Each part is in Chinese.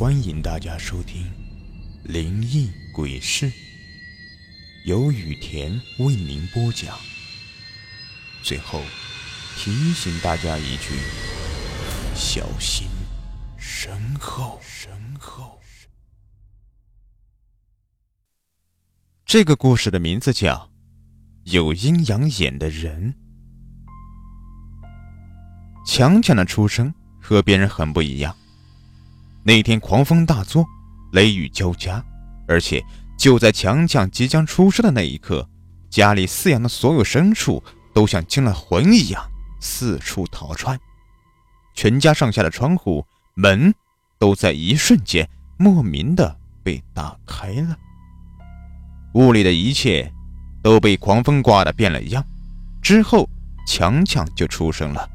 欢迎大家收听《灵异鬼事》，由雨田为您播讲。最后提醒大家一句：小心身后。身后。这个故事的名字叫《有阴阳眼的人》。强强的出生和别人很不一样。那天狂风大作，雷雨交加，而且就在强强即将出生的那一刻，家里饲养的所有牲畜都像惊了魂一样四处逃窜，全家上下的窗户门都在一瞬间莫名的被打开了，屋里的一切都被狂风刮得变了样。之后，强强就出生了。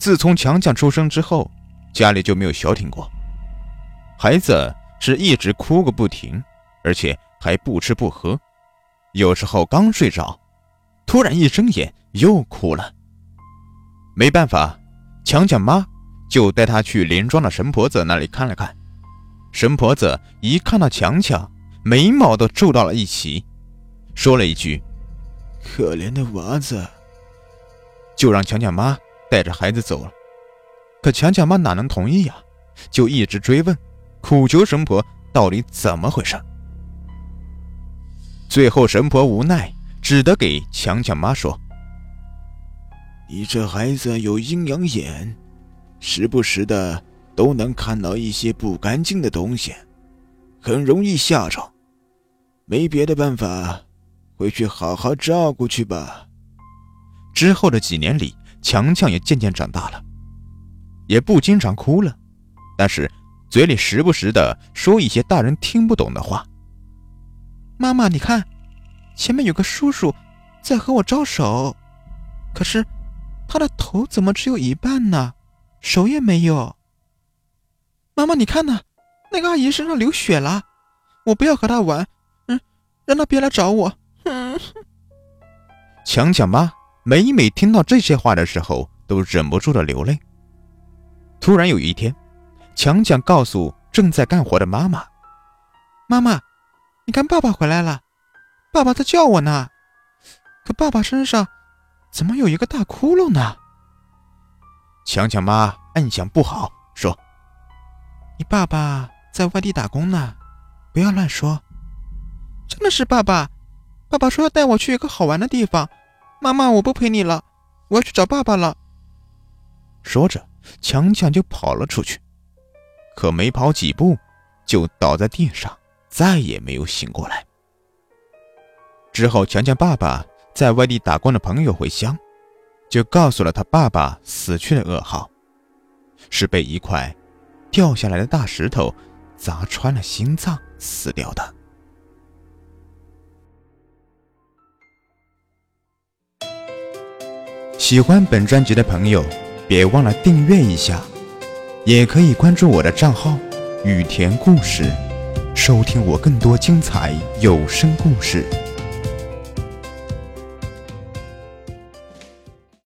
自从强强出生之后。家里就没有消停过，孩子是一直哭个不停，而且还不吃不喝，有时候刚睡着，突然一睁眼又哭了。没办法，强强妈就带他去邻庄的神婆子那里看了看。神婆子一看到强强，眉毛都皱到了一起，说了一句：“可怜的娃子。”就让强强妈带着孩子走了。可强强妈哪能同意呀？就一直追问，苦求神婆到底怎么回事。最后神婆无奈，只得给强强妈说：“你这孩子有阴阳眼，时不时的都能看到一些不干净的东西，很容易吓着。没别的办法，回去好好照顾去吧。”之后的几年里，强强也渐渐长大了。也不经常哭了，但是嘴里时不时的说一些大人听不懂的话。妈妈，你看，前面有个叔叔在和我招手，可是他的头怎么只有一半呢？手也没有。妈妈，你看呢，那个阿姨身上流血了，我不要和她玩，嗯，让她别来找我。嗯。强强妈每每听到这些话的时候，都忍不住的流泪。突然有一天，强强告诉正在干活的妈妈：“妈妈，你看爸爸回来了，爸爸在叫我呢。可爸爸身上怎么有一个大窟窿呢？”强强妈暗想不好，说：“你爸爸在外地打工呢，不要乱说。真的是爸爸，爸爸说要带我去一个好玩的地方。妈妈，我不陪你了，我要去找爸爸了。”说着。强强就跑了出去，可没跑几步，就倒在地上，再也没有醒过来。之后，强强爸爸在外地打工的朋友回乡，就告诉了他爸爸死去的噩耗，是被一块掉下来的大石头砸穿了心脏死掉的。喜欢本专辑的朋友。别忘了订阅一下，也可以关注我的账号“雨田故事”，收听我更多精彩有声故事。